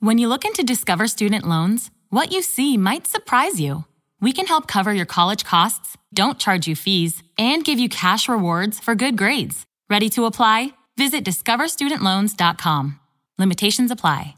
When you look into Discover Student Loans, what you see might surprise you. We can help cover your college costs, don't charge you fees, and give you cash rewards for good grades. Ready to apply? Visit discoverstudentloans.com. Limitations apply.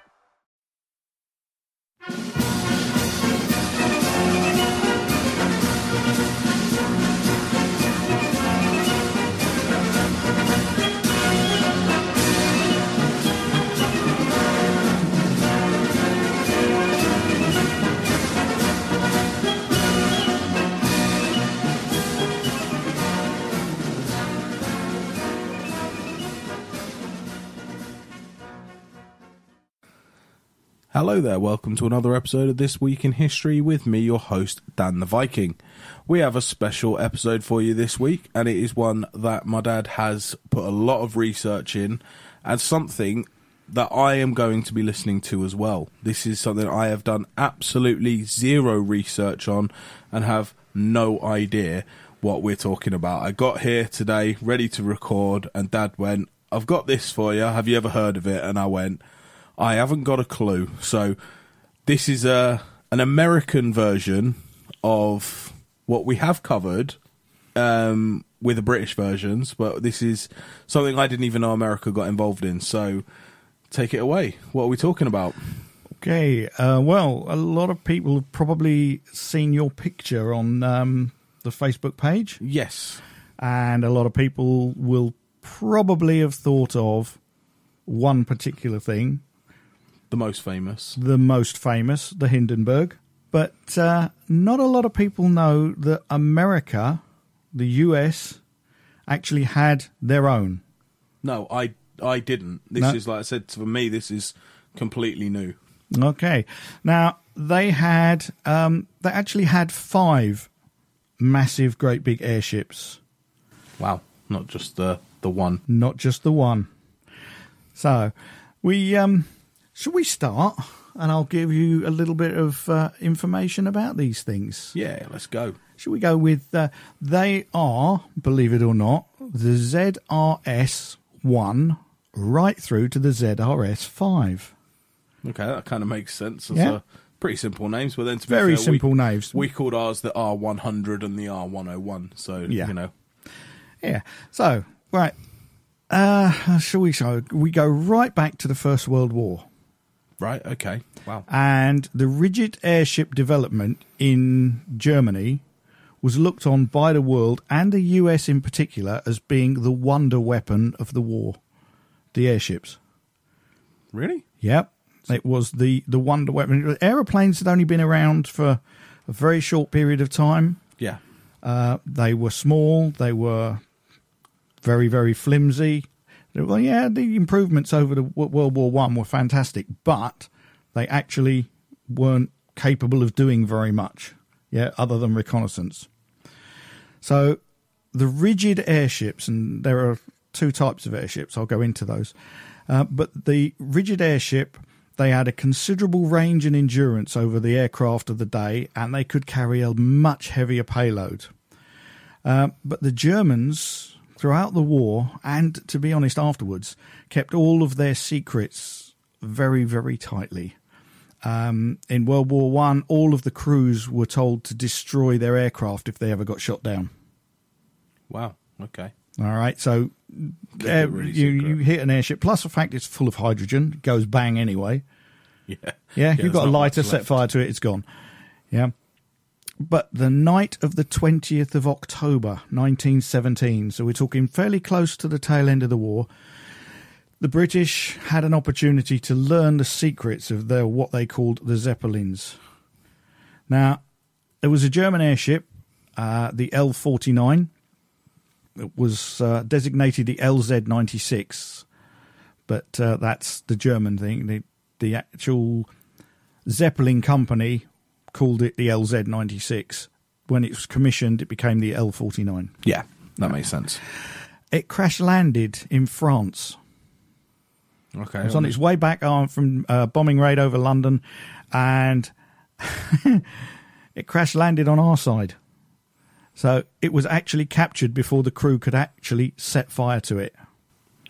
Hello there, welcome to another episode of This Week in History with me, your host, Dan the Viking. We have a special episode for you this week, and it is one that my dad has put a lot of research in, and something that I am going to be listening to as well. This is something I have done absolutely zero research on and have no idea what we're talking about. I got here today ready to record, and dad went, I've got this for you. Have you ever heard of it? And I went, I haven't got a clue. So this is a an American version of what we have covered um, with the British versions, but this is something I didn't even know America got involved in. So take it away. What are we talking about? Okay, uh, well, a lot of people have probably seen your picture on um, the Facebook page, Yes. and a lot of people will probably have thought of one particular thing, The most famous. the most famous, the Hindenburg. But uh, not a lot of people know that America, the US, actually had their own. No, I I didn't. This No. is like I said for me. This is completely new. Okay. Now they had um, they actually had five massive, great big airships. Wow, not just the the one. not just the one. So, we um, should we start, and I'll give you a little bit of uh, information about these things. Yeah, let's go. Should we go with? Uh, they are, believe it or not, the ZRS one right through to the ZRS five. Okay, that kind of makes sense. That's Yeah. pretty simple names, but then to be Very fair, simple we, names. We called ours the R one hundred and the R one hundred one. So Yeah. you know, Yeah. So, right. Uh, shall we? So we go right back to the First World War. Right? Okay. Wow. and the rigid airship development in Germany was looked on by the world and the US in particular as being the wonder weapon of the war. The airships. Really? Yep. It was the, the wonder weapon. Aeroplanes had only been around for a very short period of time. Yeah. Uh, they were small. They were very, very flimsy. Well, yeah, the improvements over the World War One were fantastic, but they actually weren't capable of doing very much. Yeah, other than reconnaissance. So the rigid airships, and there are two types of airships. I'll go into those. Uh, but the rigid airship, they had a considerable range and endurance over the aircraft of the day, and they could carry a much heavier payload. Uh, but the Germans, throughout the war, and to be honest, afterwards, kept all of their secrets very, very tightly. Um, in World War One, all of the crews were told to destroy their aircraft if they ever got shot down. Wow. Okay. All right, so Kept uh, really you, you hit an airship. Plus the fact it's full of hydrogen, it goes bang anyway. Yeah. Yeah, there's you've got a lighter, set fire to it, it's gone. Yeah. But the night of the 20th of October 1917, so we're talking fairly close to the tail end of the war, the British had an opportunity to learn the secrets of their what they called the Zeppelins. Now, there was a German airship, uh, the L 49. It was uh, designated the LZ 96 but uh, that's the German thing. The the actual Zeppelin company called it the LZ ninety six. When it was commissioned, it became the L forty nine. Yeah, that makes sense. It crash landed in France. Okay. It was on its way back on from uh, bombing raid over London, and it crash landed on our side. So it was actually captured before the crew could actually set fire to it.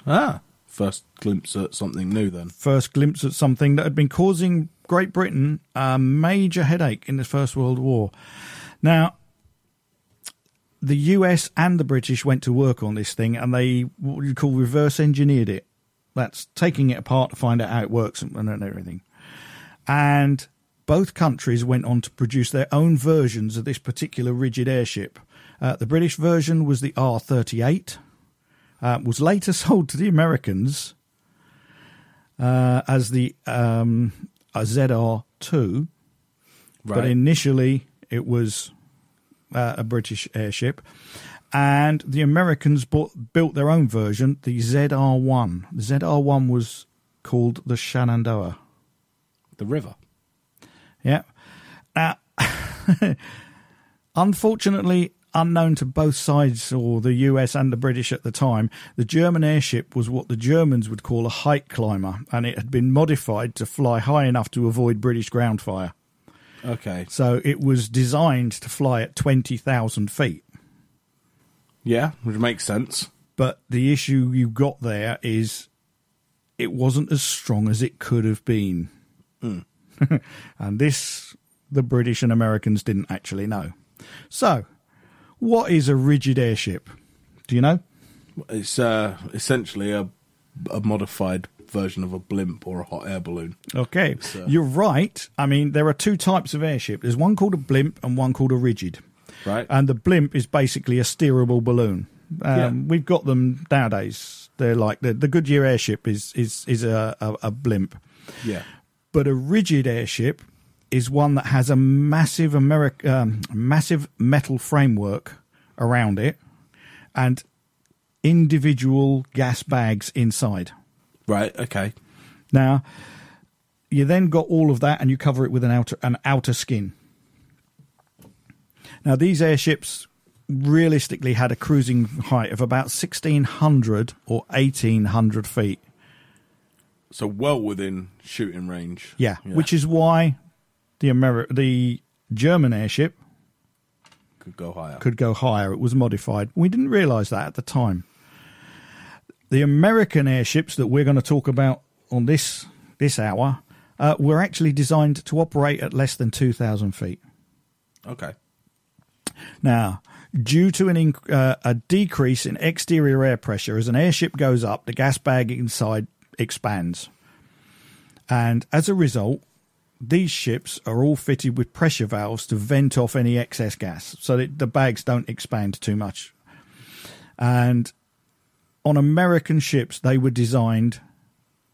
ah, first glimpse at something new then. First glimpse at something that had been causing Great Britain a major headache in the First World War. Now, the US and the British went to work on this thing and they what you call reverse engineered it. That's taking it apart to find out how it works and, and everything. And both countries went on to produce their own versions of this particular rigid airship. Uh, the British version was the R 38, uh, was later sold to the Americans uh, as the um, a ZR 2, but initially it was uh, a British airship. And the Americans bought, built their own version, the ZR1. The ZR1 was called the Shenandoah. the river. Yeah. Now, unfortunately, unknown to both sides, or the US and the British at the time, the German airship was what the Germans would call a height climber, and it had been modified to fly high enough to avoid British ground fire. Okay. So it was designed to fly at 20,000 feet. Yeah, which makes sense. But the issue you got there is it wasn't as strong as it could have been. Hmm. and this, the British and Americans didn't actually know. So, what is a rigid airship? Do you know? It's uh, essentially a, a modified version of a blimp or a hot air balloon. Okay, uh, you're right. I mean, there are two types of airship. There's one called a blimp and one called a rigid. Right. And the blimp is basically a steerable balloon. Um, Yeah. We've got them nowadays. They're like the, the Goodyear airship is is is a, a, a blimp, yeah. but a rigid airship is one that has a massive Ameri- um, massive metal framework around it and individual gas bags inside. Right. Okay. Now, you then got all of that, and you cover it with an outer an outer skin. Now, these airships realistically had a cruising height of about sixteen hundred or eighteen hundred feet. So well within shooting range. Yeah, which is why the Ameri- the German airship could go higher. could go higher. It was modified. We didn't realise that at the time. The American airships that we're going to talk about on this this hour uh, were actually designed to operate at less than two thousand feet. Okay. Now, due to an inc- uh, a decrease in exterior air pressure as an airship goes up, the gas bag inside expands, and as a result. These ships are all fitted with pressure valves to vent off any excess gas so that the bags don't expand too much. And on American ships, they were designed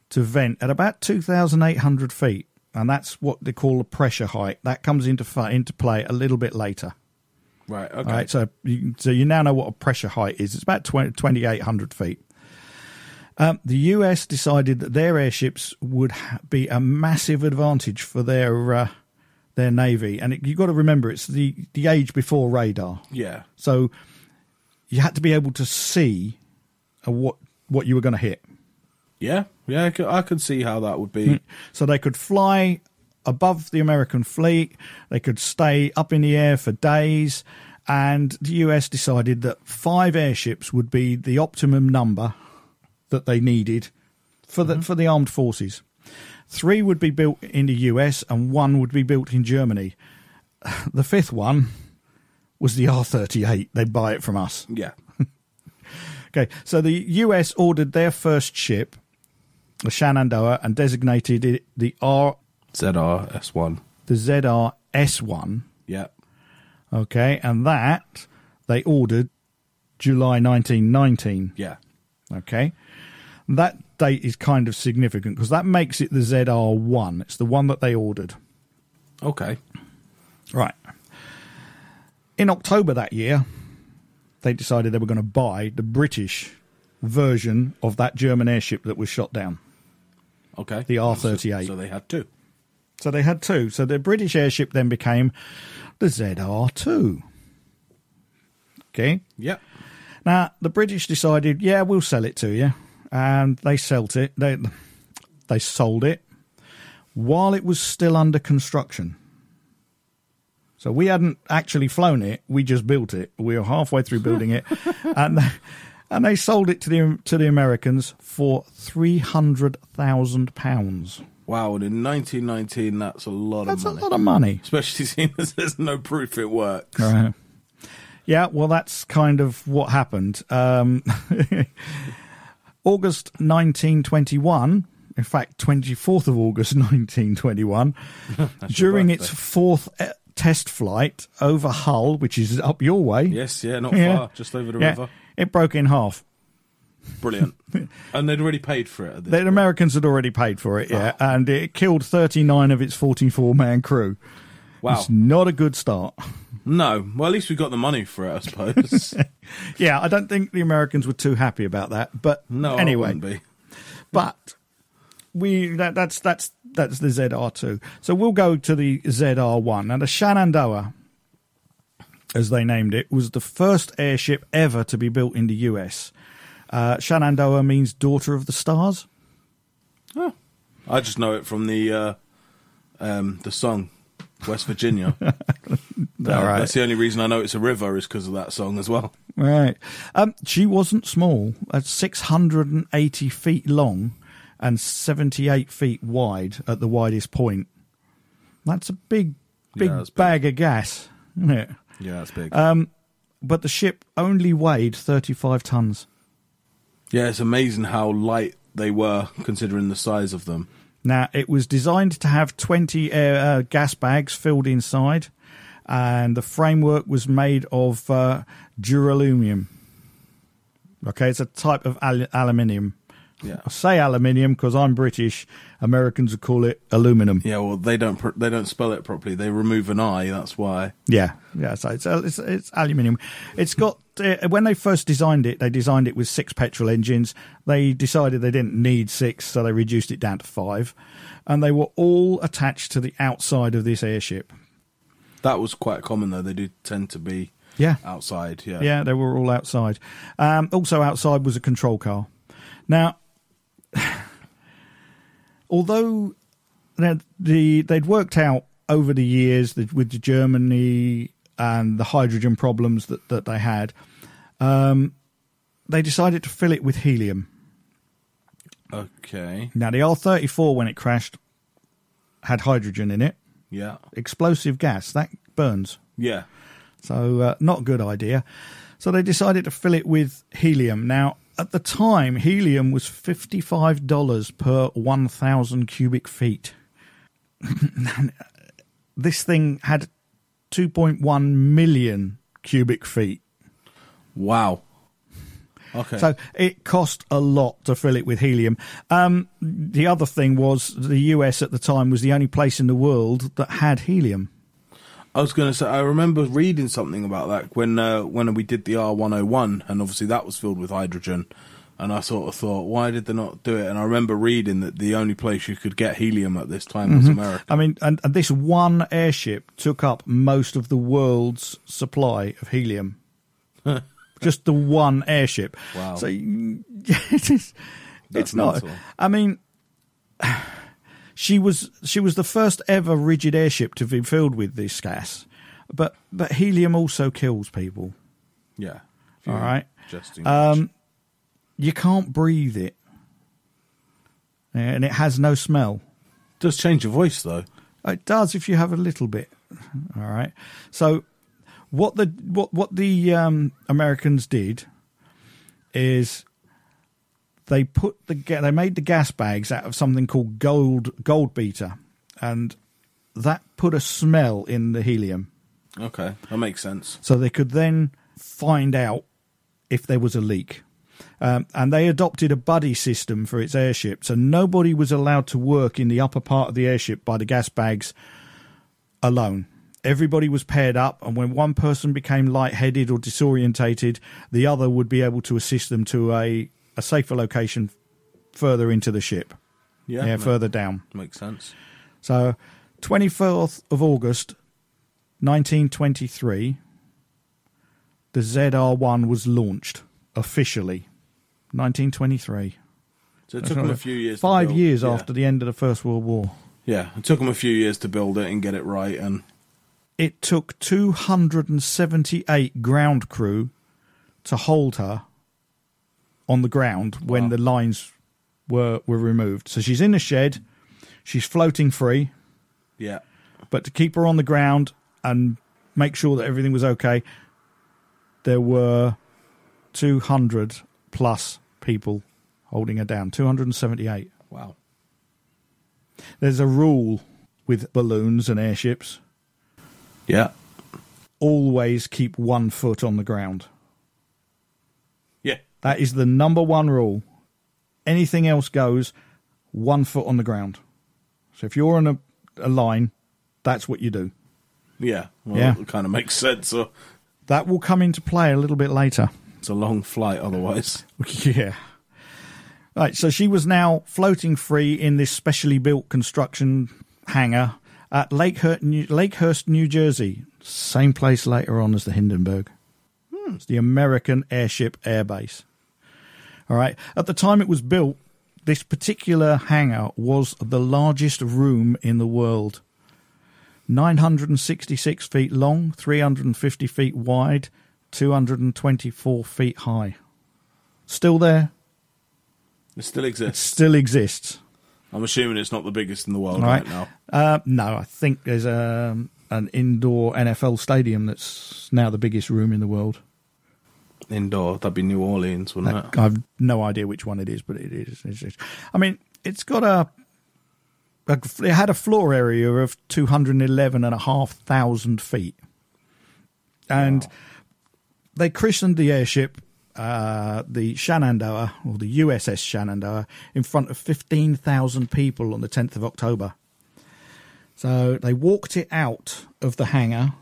to vent at about 2,800 feet. And that's what they call a pressure height. That comes into, into play a little bit later. Right. Okay. All right, so you, so you now know what a pressure height is. It's about 20, 2,800 feet. Um, the US decided that their airships would ha- be a massive advantage for their uh, their navy, and it, you've got to remember it's the the age before radar. Yeah. So you had to be able to see uh, what what you were going to hit. Yeah. Yeah. I could, I could see how that would be. So they could fly above the American fleet. They could stay up in the air for days. And the US decided that five airships would be the optimum number that they needed for the mm-hmm. for the armed forces. Three would be built in the US and one would be built in Germany. The fifth one was the R thirty eight. They'd buy it from us. Yeah. Okay, so the US ordered their first ship, the Shenandoah, and designated it the R ZR S1. the ZR S1. Yeah. Okay, and that they ordered July 1919. Yeah. Okay, that date is kind of significant because that makes it the ZR1. It's the one that they ordered. Okay. Right. In October that year, they decided they were going to buy the British version of that German airship that was shot down. Okay. The R38. So, so they had two. So they had two. So the British airship then became the ZR2. Okay. Yep. Now the British decided, yeah, we'll sell it to you, and they sold it. They they sold it while it was still under construction. So we hadn't actually flown it; we just built it. We were halfway through building it, and they, and they sold it to the to the Americans for three hundred thousand pounds. Wow. And in 1919, that's a lot That's of a money. lot of money. Especially seeing as there's no proof it works. Right. Yeah, well, that's kind of what happened. Um, August 1921, in fact, 24th of August 1921, during its fourth uh, test flight over Hull, which is up your way. Yes, yeah, not Yeah. far, just over the Yeah, river. it broke in half. Brilliant. and they'd already paid for it. At this The point. Americans had already paid for it, yeah, and it killed 39 of its 44 man crew. Wow. It's not a good start. No. Well, at least we got the money for it, I suppose. Yeah, I don't think the Americans were too happy about that. But no, anyway, but we that, that's that's that's the ZR2. So we'll go to the ZR1. Now the Shenandoah, as they named it, was the first airship ever to be built in the US. Uh, Shenandoah means daughter of the stars. Oh. I just know it from the uh, um, the song West Virginia. All right. That's the only reason I know it's a river is because of that song as well. Right. Um, she wasn't small. At 680 feet long and 78 feet wide at the widest point. That's a big, big Yeah, that's big. bag of gas, isn't it? Yeah, that's big. But the ship only weighed 35 tons. yeah, it's amazing how light they were considering the size of them. Now, it was designed to have 20 air, uh, gas bags filled inside, and the framework was made of uh, duralumin. Okay, it's a type of al- aluminium. Yeah. I say aluminium because I'm British. Americans would call it aluminum. Yeah, well, they don't pr- they don't spell it properly. They remove an I. That's why. Yeah, yeah. So it's it's, it's aluminium. It's got uh, when they first designed it, they designed it with six petrol engines. They decided they didn't need six, so they reduced it down to five, and they were all attached to the outside of this airship. That was quite common though. They do tend to be Yeah, outside. Yeah. yeah. They were all outside. Um, also outside was a control car. Now, although the, the they'd worked out over the years with the Germany and the hydrogen problems that, that they had, um, they decided to fill it with helium. Okay. Now, the R thirty four when it crashed had hydrogen in it, Yeah. explosive gas that burns. Yeah. So, uh, not a good idea. So, they decided to fill it with helium. Now, at the time, helium was $55 per 1,000 cubic feet. this thing had 2.1 million cubic feet. Wow. Okay. So it cost a lot to fill it with helium. Um, the other thing was the US at the time was the only place in the world that had helium. I was going to say I remember reading something about that when uh, when we did the R one hundred one, and obviously that was filled with hydrogen. And I sort of thought, why did they not do it? And I remember reading that the only place you could get helium at this time was America. I mean, and, and this one airship took up most of the world's supply of helium. Just the one airship. Wow. So it is, it's not. mental. I mean, she was she was the first ever rigid airship to be filled with this gas, but but helium also kills people. Yeah. All right. Just Um, you can't breathe it, and it has no smell. It does change your voice though. It does if you have a little bit. All right. So what the what what the um, Americans did is they put the they made the gas bags out of something called gold gold beater, and that put a smell in the helium, Okay, that makes sense. so they could then find out if there was a leak. Um, and they adopted a buddy system for its airship, so nobody was allowed to work in the upper part of the airship by the gas bags alone. Everybody was paired up, and when one person became lightheaded or disorientated, the other would be able to assist them to a, a safer location further into the ship. Yeah, yeah further down. Makes sense. So, 24th of August, 1923, the ZR1 was launched officially. 1923. So it took them a few years. Five years Yeah. after the end of the First World War. Yeah, it took them a few years to build it and get it right, and It took 278 ground crew to hold her on the ground when Wow. the lines were, were removed. So she's in the shed, she's floating free. yeah, But to keep her on the ground and make sure that everything was okay, there were 200 plus people holding her down. 278. wow, There's a rule with balloons and airships yeah, always keep one foot on the ground. That is the number one rule. Anything else goes, one foot on the ground. So if you're on a, a line, that's what you do. yeah. Well, Yeah. it kind of makes sense. So That will come into play a little bit later. it's a long flight otherwise. yeah. Right, so she was now floating free in this specially built construction hangar at Lakehurst, New, Lakehurst, New Jersey. Same place later on as the Hindenburg. It's the American Airship Air Base. All right. At the time it was built, this particular hangar was the largest room in the world. 966 feet long, 350 feet wide, 224 feet high. Still there, It still exists. still exists. I'm assuming it's not the biggest in the world right, right. now. Uh, no, I think there's a, an indoor NFL stadium that's now the biggest room in the world. Indoor, that'd be New Orleans, wouldn't it? I've no idea which one it is, but it is. It's, it's, I mean, it's got a, a. It had a floor area of 211,500 feet. And they christened the airship uh, the Shenandoah, or the USS Shenandoah, in front of 15,000 people on the 10th of October. So they walked it out of the hangar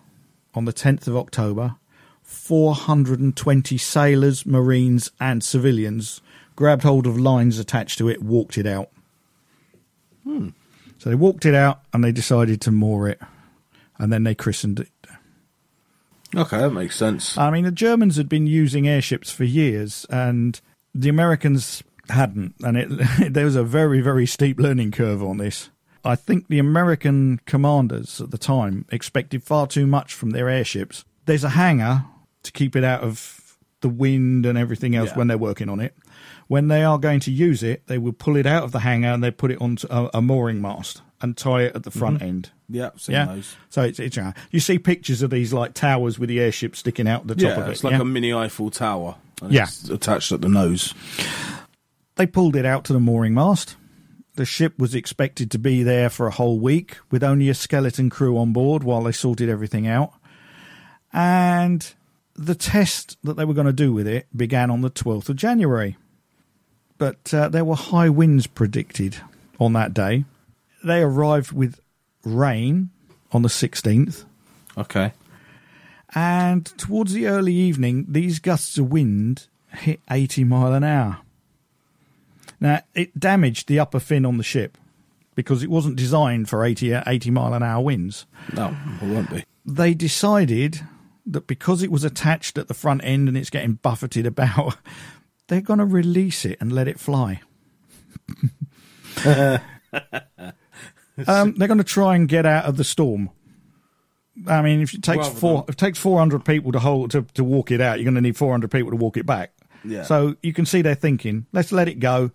on the 10th of October. 420 sailors, marines, and civilians grabbed hold of lines attached to it, walked it out. Hmm. So they walked it out and they decided to moor it. And then they christened it. Okay, that makes sense. I mean, the Germans had been using airships for years, and the Americans hadn't. And it, there was a very, very steep learning curve on this. I think the American commanders at the time expected far too much from their airships. There's a hangar to keep it out of the wind and everything else Yeah. when they're working on it. When they are going to use it, they will pull it out of the hangar and they put it onto a, a mooring mast and tie it at the front end. yeah, Yeah. those. So it's, it's uh, you see pictures of these like towers with the airship sticking out the top Yeah, of it. it's like yeah? a mini Eiffel Tower. And Yeah. it's attached at the nose. They pulled it out to the mooring mast. The ship was expected to be there for a whole week with only a skeleton crew on board while they sorted everything out. And the test that they were going to do with it began on the 12th of January. But uh, there were high winds predicted on that day. They arrived with rain on the 16th. Okay. And towards the early evening, these gusts of wind hit 80 mile an hour. Now, it damaged the upper fin on the ship because it wasn't designed for 80, 80 mile an hour winds. No, it won't be. They decided that because it was attached at the front end and it's getting buffeted about, they're going to release it and let it fly. um, they're going to try and get out of the storm. I mean, if it takes Rather four, than- it takes four hundred people to hold to, to walk it out, you're going to need four hundred people to walk it back. Yeah. So you can see they're thinking, let's let it go.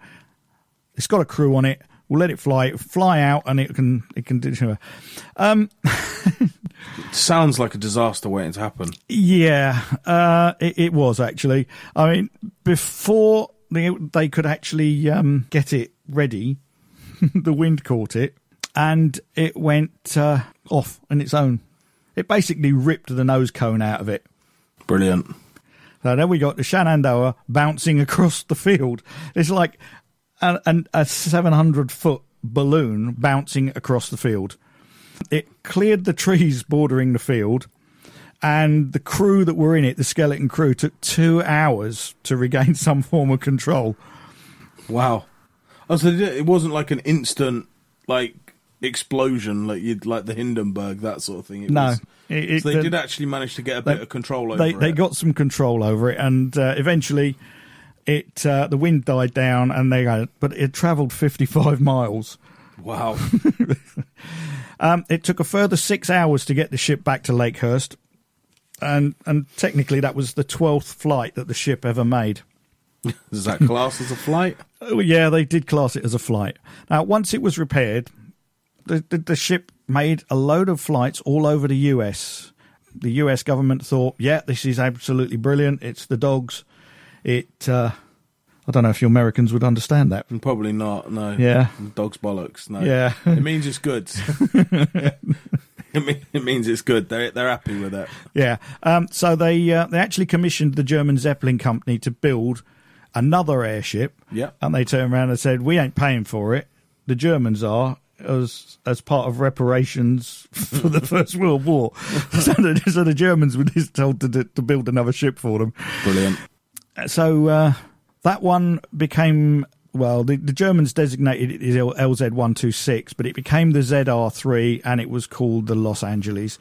It's got a crew on it. We'll let it fly. It'll fly out, and it can it can do. Sounds like a disaster waiting to happen. Yeah, uh, it, it was actually. I mean, before they they could actually um, get it ready, the wind caught it, and it went uh, off on its own. It basically ripped the nose cone out of it. Brilliant. So then we got the Shenandoah bouncing across the field. It's like an, an, a 700 foot balloon bouncing across the field. It cleared the trees bordering the field, and the crew that were in it, the skeleton crew, took two hours to regain some form of control. Wow. Oh, so it wasn't like an instant like explosion like you'd like the Hindenburg that sort of thing. It No, was, it- it- so they the- did actually manage to get a they- bit of control over they it. they got some control over it, and uh, eventually, it uh, the wind died down, and they got but it travelled fifty five miles. wow. Um, it took a further six hours to get the ship back to Lakehurst, and and technically that was the twelfth flight that the ship ever made. Is that class as a flight? Oh, yeah, they did class it as a flight. Now, once it was repaired, the, the, the ship made a load of flights all over the US. The US government thought, yeah, this is absolutely brilliant. It's the dogs. It, uh, I don't know if you Americans would understand that. Probably not. No. Yeah. Dog's bollocks. No. Yeah. it means it's good. it, mean, it means it's good. They're they're happy with it. Yeah. Um, so they uh, they actually commissioned the German Zeppelin company to build another airship. Yeah. And they turned around and said, "We ain't paying for it. The Germans are." As as part of reparations for the First World War, so, the, so the Germans were just told to to build another ship for them. Brilliant. So uh, that one became well, the, the Germans designated it as LZ one two six, but it became the ZR three, and it was called the Los Angeles.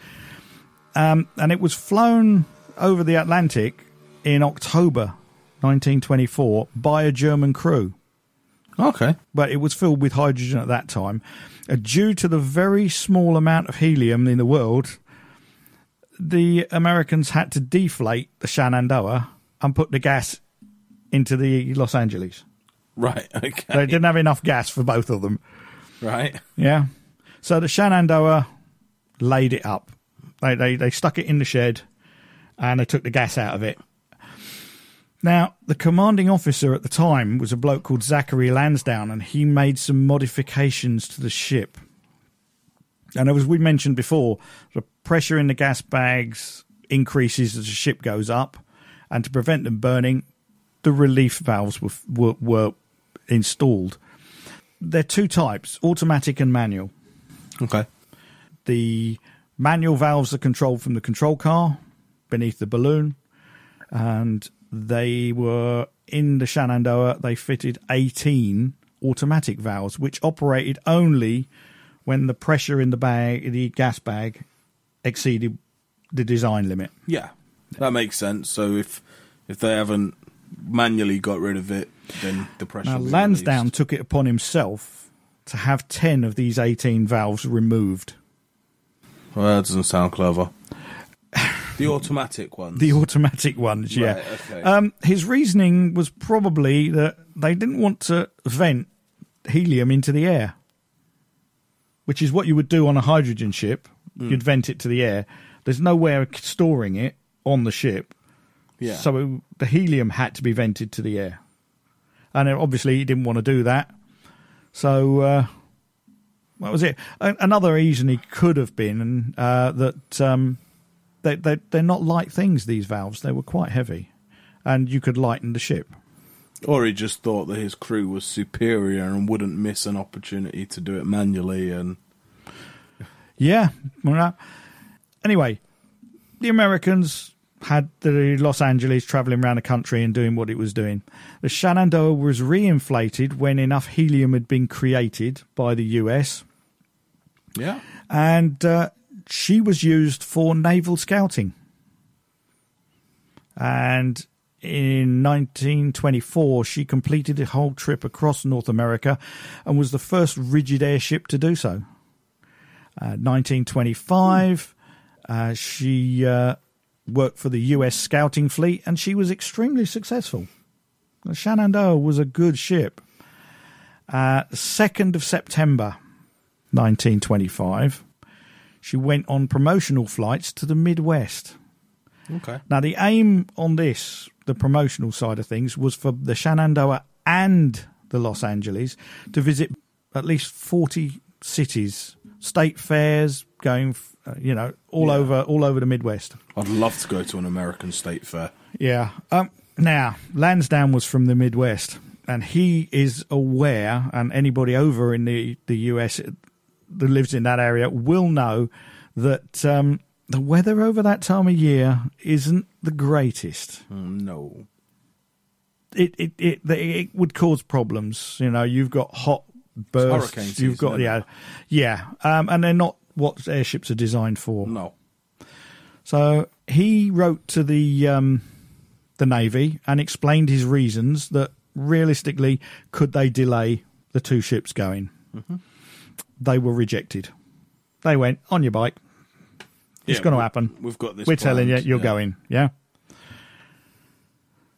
Um, and it was flown over the Atlantic in October 1924 by a German crew, Okay. but it was filled with hydrogen at that time. Uh, due to the very small amount of helium in the world, the Americans had to deflate the Shenandoah and put the gas into the Los Angeles. Right. Okay. They didn't have enough gas for both of them. Right. Yeah. So the Shenandoah laid it up. They, they they stuck it in the shed and they took the gas out of it. Now, the commanding officer at the time was a bloke called Zachary Lansdowne, and he made some modifications to the ship. And as we mentioned before, the pressure in the gas bags increases as the ship goes up, and to prevent them burning, the relief valves were were, were installed. There are two types: automatic and manual. Okay. The manual valves are controlled from the control car beneath the balloon, and they were in the Shenandoah. They fitted 18 automatic valves, which operated only when the pressure in the bag, the gas bag, exceeded the design limit. Yeah. That makes sense. So if if they haven't manually got rid of it, then the pressure. Now, Lansdowne released. took it upon himself to have 10 of these 18 valves removed. Well, that doesn't sound clever. The automatic ones. The automatic ones, yeah. Right, okay. Um, his reasoning was probably that they didn't want to vent helium into the air, which is what you would do on a hydrogen ship. Hmm. You'd vent it to the air. There's nowhere storing it on the ship, yeah. so it, the helium had to be vented to the air. And obviously, he didn't want to do that. So, uh, what was it? Another reason he could have been uh, that um, they, they, they're not light things, these valves. They were quite heavy. And you could lighten the ship. Or he just thought that his crew was superior and wouldn't miss an opportunity to do it manually. And Yeah. well, Anyway, the Americans had the Los Angeles traveling around the country and doing what it was doing. The Shenandoah was reinflated when enough helium had been created by the US, yeah, and uh, she was used for naval scouting. And in 1924, she completed a whole trip across North America and was the first rigid airship to do so. Uh, 1925, uh, she uh, worked for the US scouting fleet and she was extremely successful. The Shenandoah was a good ship. Uh, 2nd of September 1925, she went on promotional flights to the Midwest. okay, Now, the aim on this, the promotional side of things, was for the Shenandoah and the Los Angeles to visit at least 40 cities, state fairs, going, uh, you know, all Yeah. over all over the Midwest. I'd love to go to an American state fair. Yeah. Um, now, Lansdowne was from the Midwest, and he is aware, and anybody over in the, the US that lives in that area will know that um, the weather over that time of year isn't the greatest. Mm, no, it it, it it would cause problems. You know, you've got hot bursts. you've got yeah, yeah, um, and they're not what airships are designed for. No. So he wrote to the um, the navy and explained his reasons that realistically could they delay the two ships going. Mm-hmm. They were rejected. They went on your bike. It's Yeah, going to happen. We've got this. We're telling you, you're yeah. going. Yeah.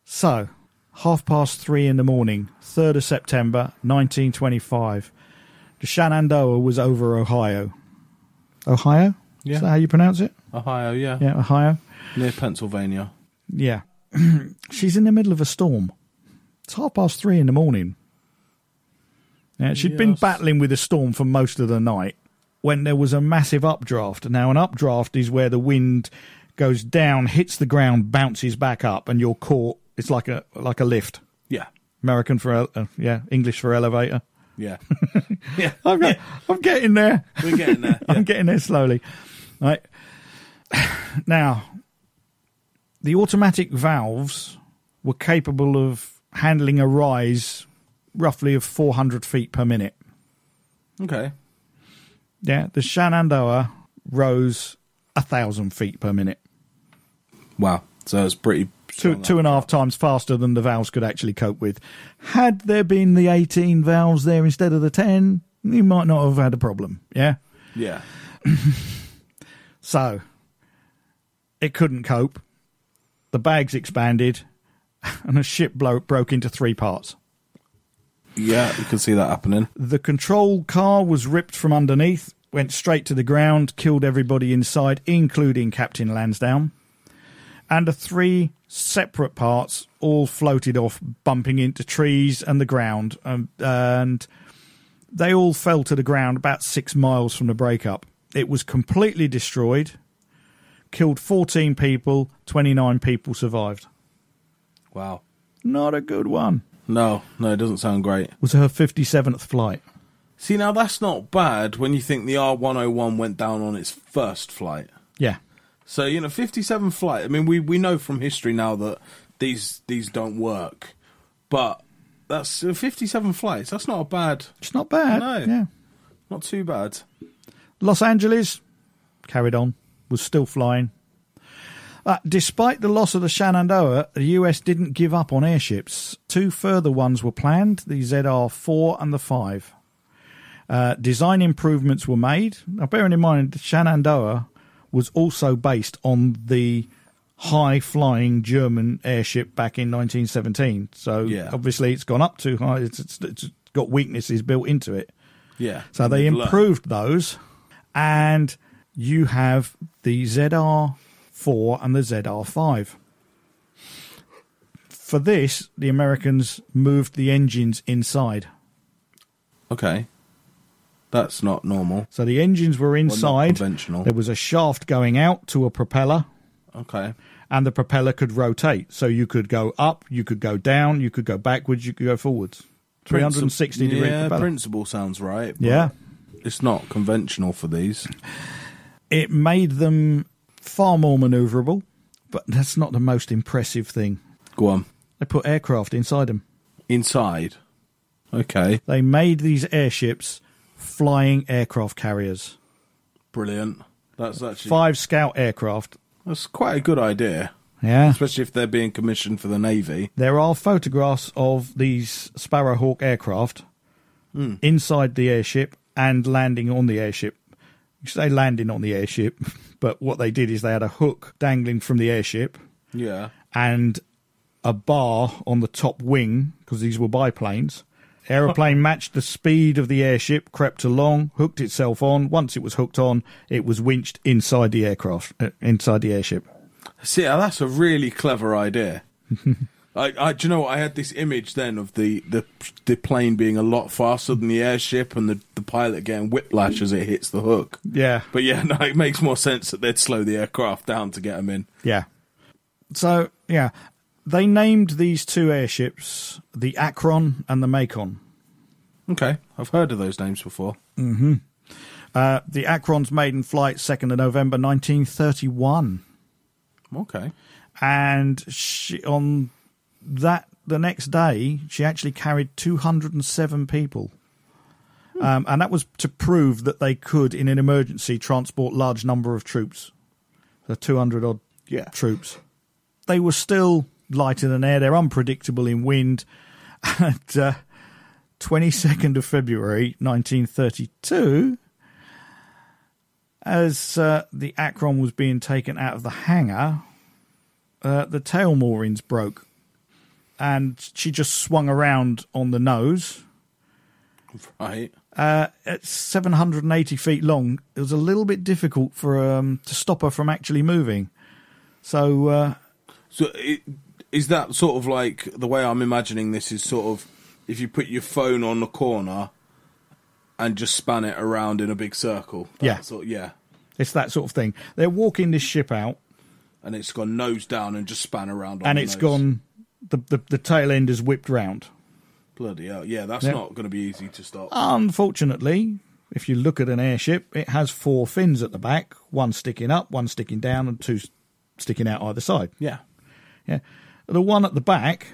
So, half past three in the morning, 3rd of September, 1925. The Shenandoah was over Ohio. Ohio? Yeah. Is that how you pronounce it? Ohio, yeah. Yeah, Ohio. Near Pennsylvania. Yeah. She's in the middle of a storm. It's half past three in the morning. Yeah, she'd been battling with a storm for most of the night when there was a massive updraft. Now, an updraft is where the wind goes down, hits the ground, bounces back up, and you're caught. It's like a like a lift. Yeah. American for uh, yeah, English for elevator. Yeah. yeah. I'm, get- I'm getting there. We're getting there. I'm getting there slowly. Right. Now, the automatic valves were capable of handling a rise roughly of 400 feet per minute. Okay. Yeah, the Shenandoah rose a thousand feet per minute, Wow. So it's pretty. Two two and a half times faster than the valves could actually cope with. Had there been the 18 valves there instead of the 10, you might not have had a problem. Yeah. Yeah. So it couldn't cope. The bags expanded, and the ship blow- broke into three parts. Yeah. You can see that happening. The control car was ripped from underneath, went straight to the ground, killed everybody inside, including Captain Lansdowne. And a three separate parts all floated off, bumping into trees and the ground. Um, and they all fell to the ground about six miles from the breakup. It was completely destroyed, killed 14 people, 29 people survived. Wow. Not a good one. No, no, it doesn't sound great. Was her 57th flight. See, now that's not bad when you think the R101 went down on its first flight. Yeah. So, you know, 57 flight. I mean, we, we know from history now that these these don't work. But that's uh, 57 flights. That's not a bad, It's not bad. No. Yeah. not too bad. Los Angeles carried on, was still flying. Uh, despite the loss of the Shenandoah, the US didn't give up on airships. Two further ones were planned the ZR 4 and the 5. Uh, design improvements were made. Now, bearing in mind, the Shenandoah was also based on the high flying German airship back in 1917. So Yeah. obviously, it's gone up too high. It's, it's, it's got weaknesses built into it. Yeah. So they They've learned. improved those, and you have the ZR4 and the ZR5. For this, the Americans moved the engines inside. Okay. That's not normal. So the engines were inside. conventional. There was a shaft going out to a propeller, Okay. and the propeller could rotate. So you could go up, you could go down, you could go backwards, you could go forwards. 360 degree Yeah, propeller. principle sounds right. but Yeah. It's not conventional for these. it made them far more maneuverable, but that's not the most impressive thing. Go on. They put aircraft inside them. Inside. Okay. They made these airships flying aircraft carriers. Brilliant. That's actually Five scout aircraft. that's quite a good idea, Yeah. especially if they're being commissioned for the navy. There are photographs of these Sparrowhawk aircraft hmm. inside the airship and landing on the airship. You say landing on the airship, but what they did is they had a hook dangling from the airship Yeah. and a bar on the top wing because these were biplanes. Aeroplane matched the speed of the airship, crept along, hooked itself on. Once it was hooked on, it was winched inside the aircraft, uh, inside the airship. See, that's a really clever idea. I, I, do you know? I had this image then of the, the the plane being a lot faster than the airship, and the, the pilot getting whiplash as it hits the hook. Yeah, But yeah, no, it makes more sense that they'd slow the aircraft down to get them in. yeah. So yeah, they named these two airships the Akron and the Macon. Okay, I've heard of those names before. Uh, the Akron's maiden flight, second of November, nineteen thirty-one. Okay. and she, on that the next day, she actually carried 207 people. Um, and that was to prove that they could, in an emergency, transport large number of troops. So 200 odd Yeah. troops. They were still light than air. They're unpredictable in wind. And uh, 22nd of February 1932, as uh, the Akron was being taken out of the hangar, uh, the tail moorings broke. And she just swung around on the nose. Right. Uh, at 780 feet long, it was a little bit difficult for um, to stop her from actually moving. So uh, So it, is that sort of like the way I'm imagining this is sort of if you put your phone on the corner and just span it around in a big circle. That Yeah. Sort yeah. it's that sort of thing. They're walking this ship out, And it's gone nose down and just span around on and it's nose. gone. The, the the tail end is whipped round. Bloody hell. Yeah, that's Yeah. not going to be easy to stop. Unfortunately, if you look at an airship, it has four fins at the back, one sticking up, one sticking down, and two sticking out either side. yeah. Yeah, the one at the back,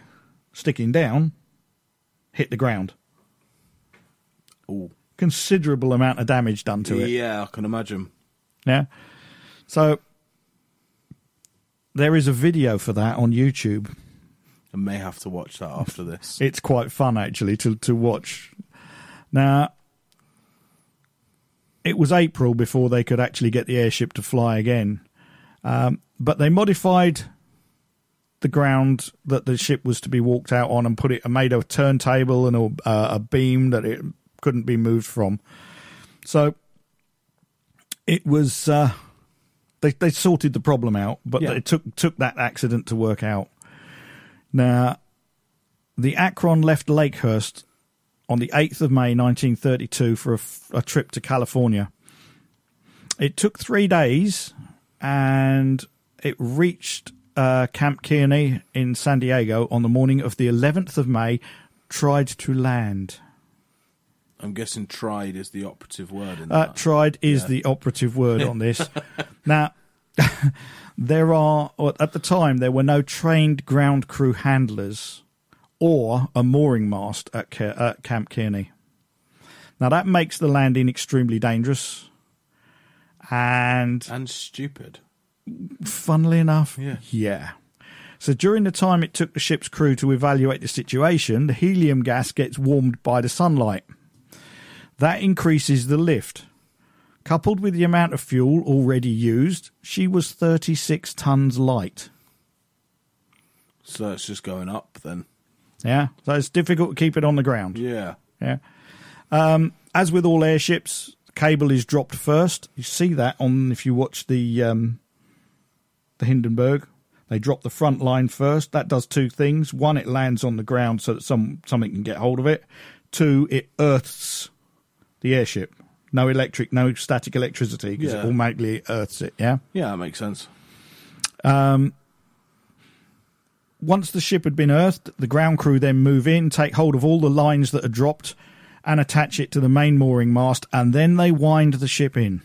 sticking down, hit the ground. Ooh. Considerable amount of damage done to it. Yeah, I can imagine. Yeah. So there is a video for that on YouTube. I may have to watch that after this. It's quite fun actually to to watch. Now it was April before they could actually get the airship to fly again. Um, but they modified the ground that the ship was to be walked out on and put it made a turntable and a, uh, a beam that it couldn't be moved from. So it was uh, they they sorted the problem out, but Yeah. it took took that accident to work out. Now, the Akron left Lakehurst on the 8th of May 1932 for a trip to California. It took three days and it reached uh, Camp Kearney in San Diego on the morning of the 11th of May, tried to land. I'm guessing tried is the operative word in Uh, tried is Yeah. the operative word on this. now, there are, at the time, there were no trained ground crew handlers or a mooring mast at, Ke- at Camp Kearney. Now, that makes the landing extremely dangerous. And and stupid. Funnily enough, Yeah. yeah. So during the time it took the ship's crew to evaluate the situation, the helium gas gets warmed by the sunlight. That increases the lift. Coupled with the amount of fuel already used, she was 36 tons light. So it's just going up then. Yeah, so it's difficult to keep it on the ground. Yeah. Yeah. Um, as with all airships, cable is dropped first. You see that on if you watch the um, the Hindenburg. They drop the front line first. That does two things. One, it lands on the ground so that some something can get hold of it. Two, it earths the airship. No electric, no static electricity because Yeah. it automatically earths it. Yeah. Yeah, that makes sense. Um, once the ship had been earthed, the ground crew then move in, take hold of all the lines that are dropped, and attach it to the main mooring mast, and then they wind the ship in.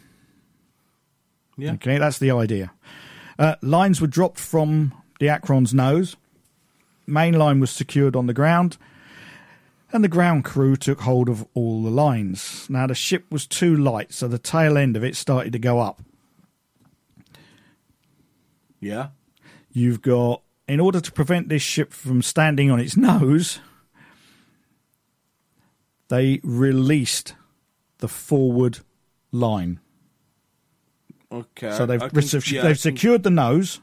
Yeah. Okay, that's the idea. Uh, lines were dropped from the Akron's nose. Main line was secured on the ground, and the ground crew took hold of all the lines. Now, the ship was too light, so the tail end of it started to go up. Yeah. You've got, in order to prevent this ship from standing on its nose, they released the forward line. Okay. So they've can- they've, yeah, they've secured the nose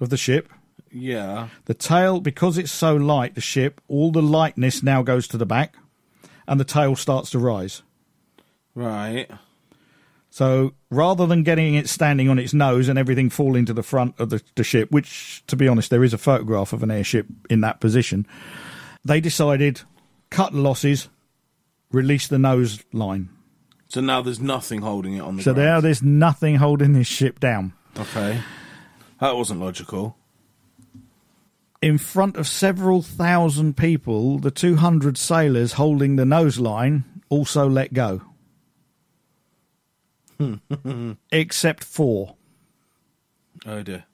of the ship. Yeah. The tail, because it's so light, the ship, all the lightness now goes to the back, and the tail starts to rise. Right. So rather than getting it standing on its nose and everything falling to the front of the, the ship, which, to be honest, there is a photograph of an airship in that position, they decided cut losses, release the nose line. So now there's nothing holding it on the So ground. now there's nothing holding this ship down. Okay. That wasn't logical. in front of several thousand people, the 200 sailors holding the nose line also let go. Except four, Oh dear.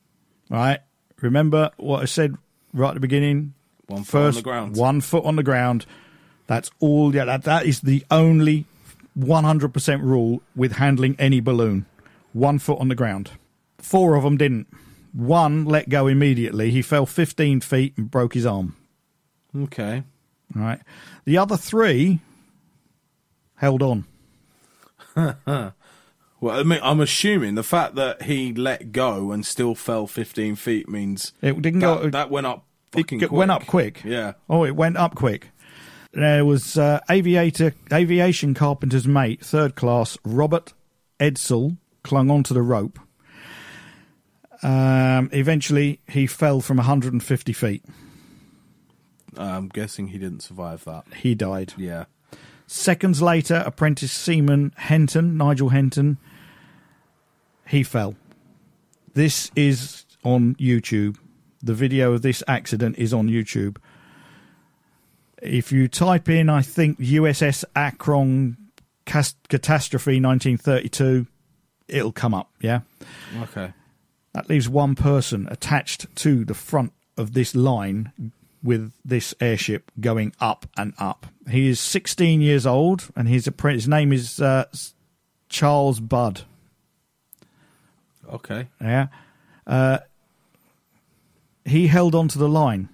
right? Remember what I said right at the beginning? One foot on the ground. one foot on the ground. That's all. Yeah, that, that is the only 100% rule with handling any balloon. One foot on the ground. Four of them didn't. One let go immediately. He fell 15 feet and broke his arm. Okay. All right. The other three held on. Well, I mean, I'm assuming the fact that he let go and still fell 15 feet means It didn't that, go. that went up. it Fucking quick. went up quick. Yeah. Oh, it went up quick. There was uh, aviator, aviation carpenter's mate, third class, Robert Edsall, clung onto the rope. Um, eventually, he fell from 150 feet. I'm guessing he didn't survive that. He died. Yeah. Seconds later, apprentice seaman Henton, Nigel Henton, he fell. This is on YouTube. The video of this accident is on YouTube. If you type in, I think USS Akron catastrophe 1932, it'll come up. Yeah, Okay. that leaves one person attached to the front of this line with this airship going up and up. He is 16 years old, and his his name is uh, Charles Budd. Okay. Yeah, uh, he held on to the line.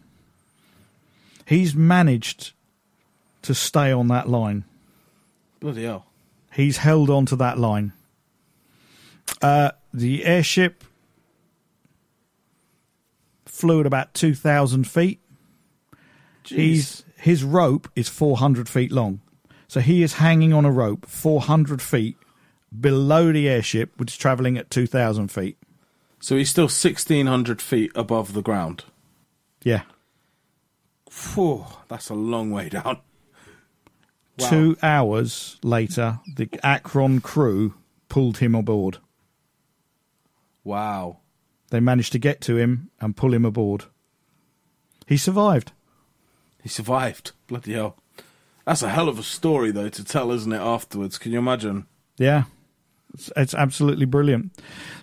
He's managed to stay on that line. Bloody hell. He's held on to that line. Uh, the airship flew at about 2,000 feet. He's, his rope is 400 feet long. So he is hanging on a rope 400 feet below the airship, which is traveling at 2,000 feet. So he's still 1,600 feet above the ground. Yeah. Phew, that's a long way down. Wow. Two hours later, the Akron crew pulled him aboard. Wow. They managed to get to him and pull him aboard. He survived. He survived. Bloody hell. That's a hell of a story, though, to tell, isn't it, afterwards? Can you imagine? Yeah, it's, it's absolutely brilliant.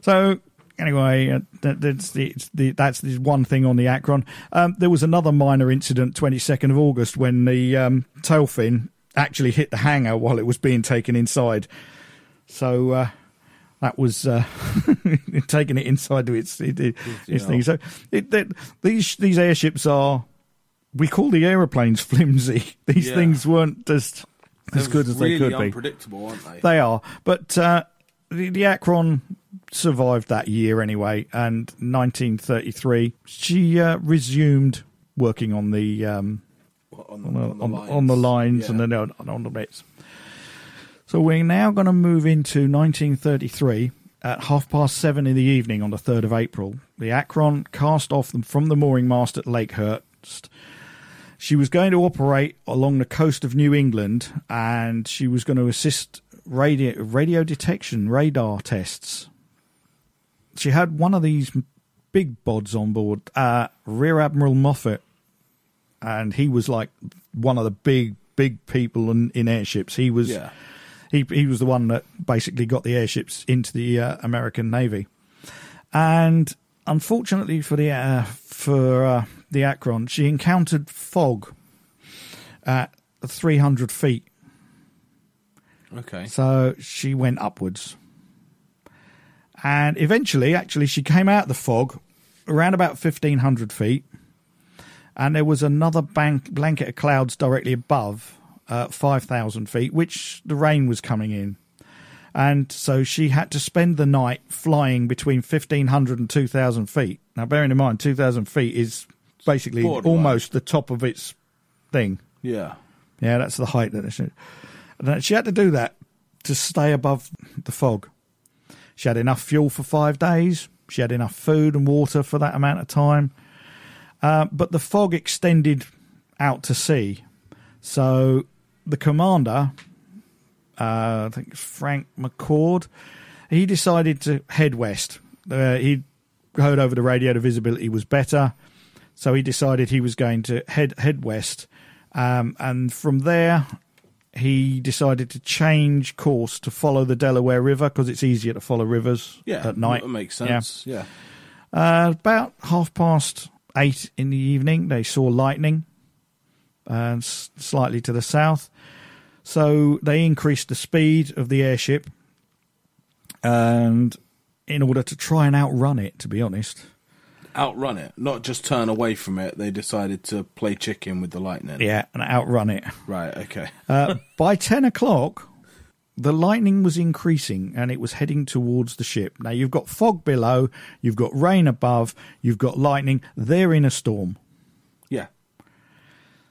So anyway, uh, that, that's the, it's the that's the one thing on the Akron. Um, there was another minor incident, twenty second of August, when the um, tail fin actually hit the hangar while it was being taken inside. So. Uh, that was uh, taking it inside to its its, its thing. So it, that, these these airships are we call the aeroplanes flimsy. These Yeah. things weren't just as good as really they could be. unpredictable, aren't they? They are, but uh, the, the Akron survived that year anyway. And 1933, she uh, resumed working on the um, on, on, the, on, on the lines and then on, on the bits. So we're now going to move into 1933 at half past seven in the evening on the 3rd of April. The Akron cast off them from the mooring mast at Lakehurst. She was going to operate along the coast of New England and she was going to assist radio, radio detection radar tests. She had one of these big bods on board, uh, Rear Admiral Moffett, and he was like one of the big, big people in, in airships. He was Yeah. he he was the one that basically got the airships into the uh, American Navy, and unfortunately for the uh, for uh, the Akron, she encountered fog at 300 feet, Okay. so she went upwards, and eventually, actually, she came out of the fog around about 1500 feet, and there was another bank, blanket of clouds directly above uh, 5000 feet, which the rain was coming in. And so she had to spend the night flying between 1500 and 2000 feet. Now, bearing in mind, 2000 feet is basically Borderline. almost the top of its thing. Yeah. Yeah, that's the height that she. and She had to do that to stay above the fog. She had enough fuel for five days. She had enough food and water for that amount of time. Uh, but the fog extended out to sea. So the commander, uh, I think it's Frank McCord, he decided to head west. Uh, he heard over the radio the visibility was better. So he decided he was going to head head west, um, and from there he decided to change course to follow the Delaware River because it's easier to follow rivers Yeah. at night. That makes sense. Yeah. Uh, about half past eight in the evening, they saw lightning, and s- slightly to the south. So they increased the speed of the airship, and in order to try and outrun it, to be honest. Outrun it, not just turn away from it. They decided to play chicken with the lightning. Yeah, and outrun it. Right. Okay. Uh, by 10 o'clock, the lightning was increasing and it was heading towards the ship. Now, you've got fog below, you've got rain above, you've got lightning. They're in a storm. Yeah.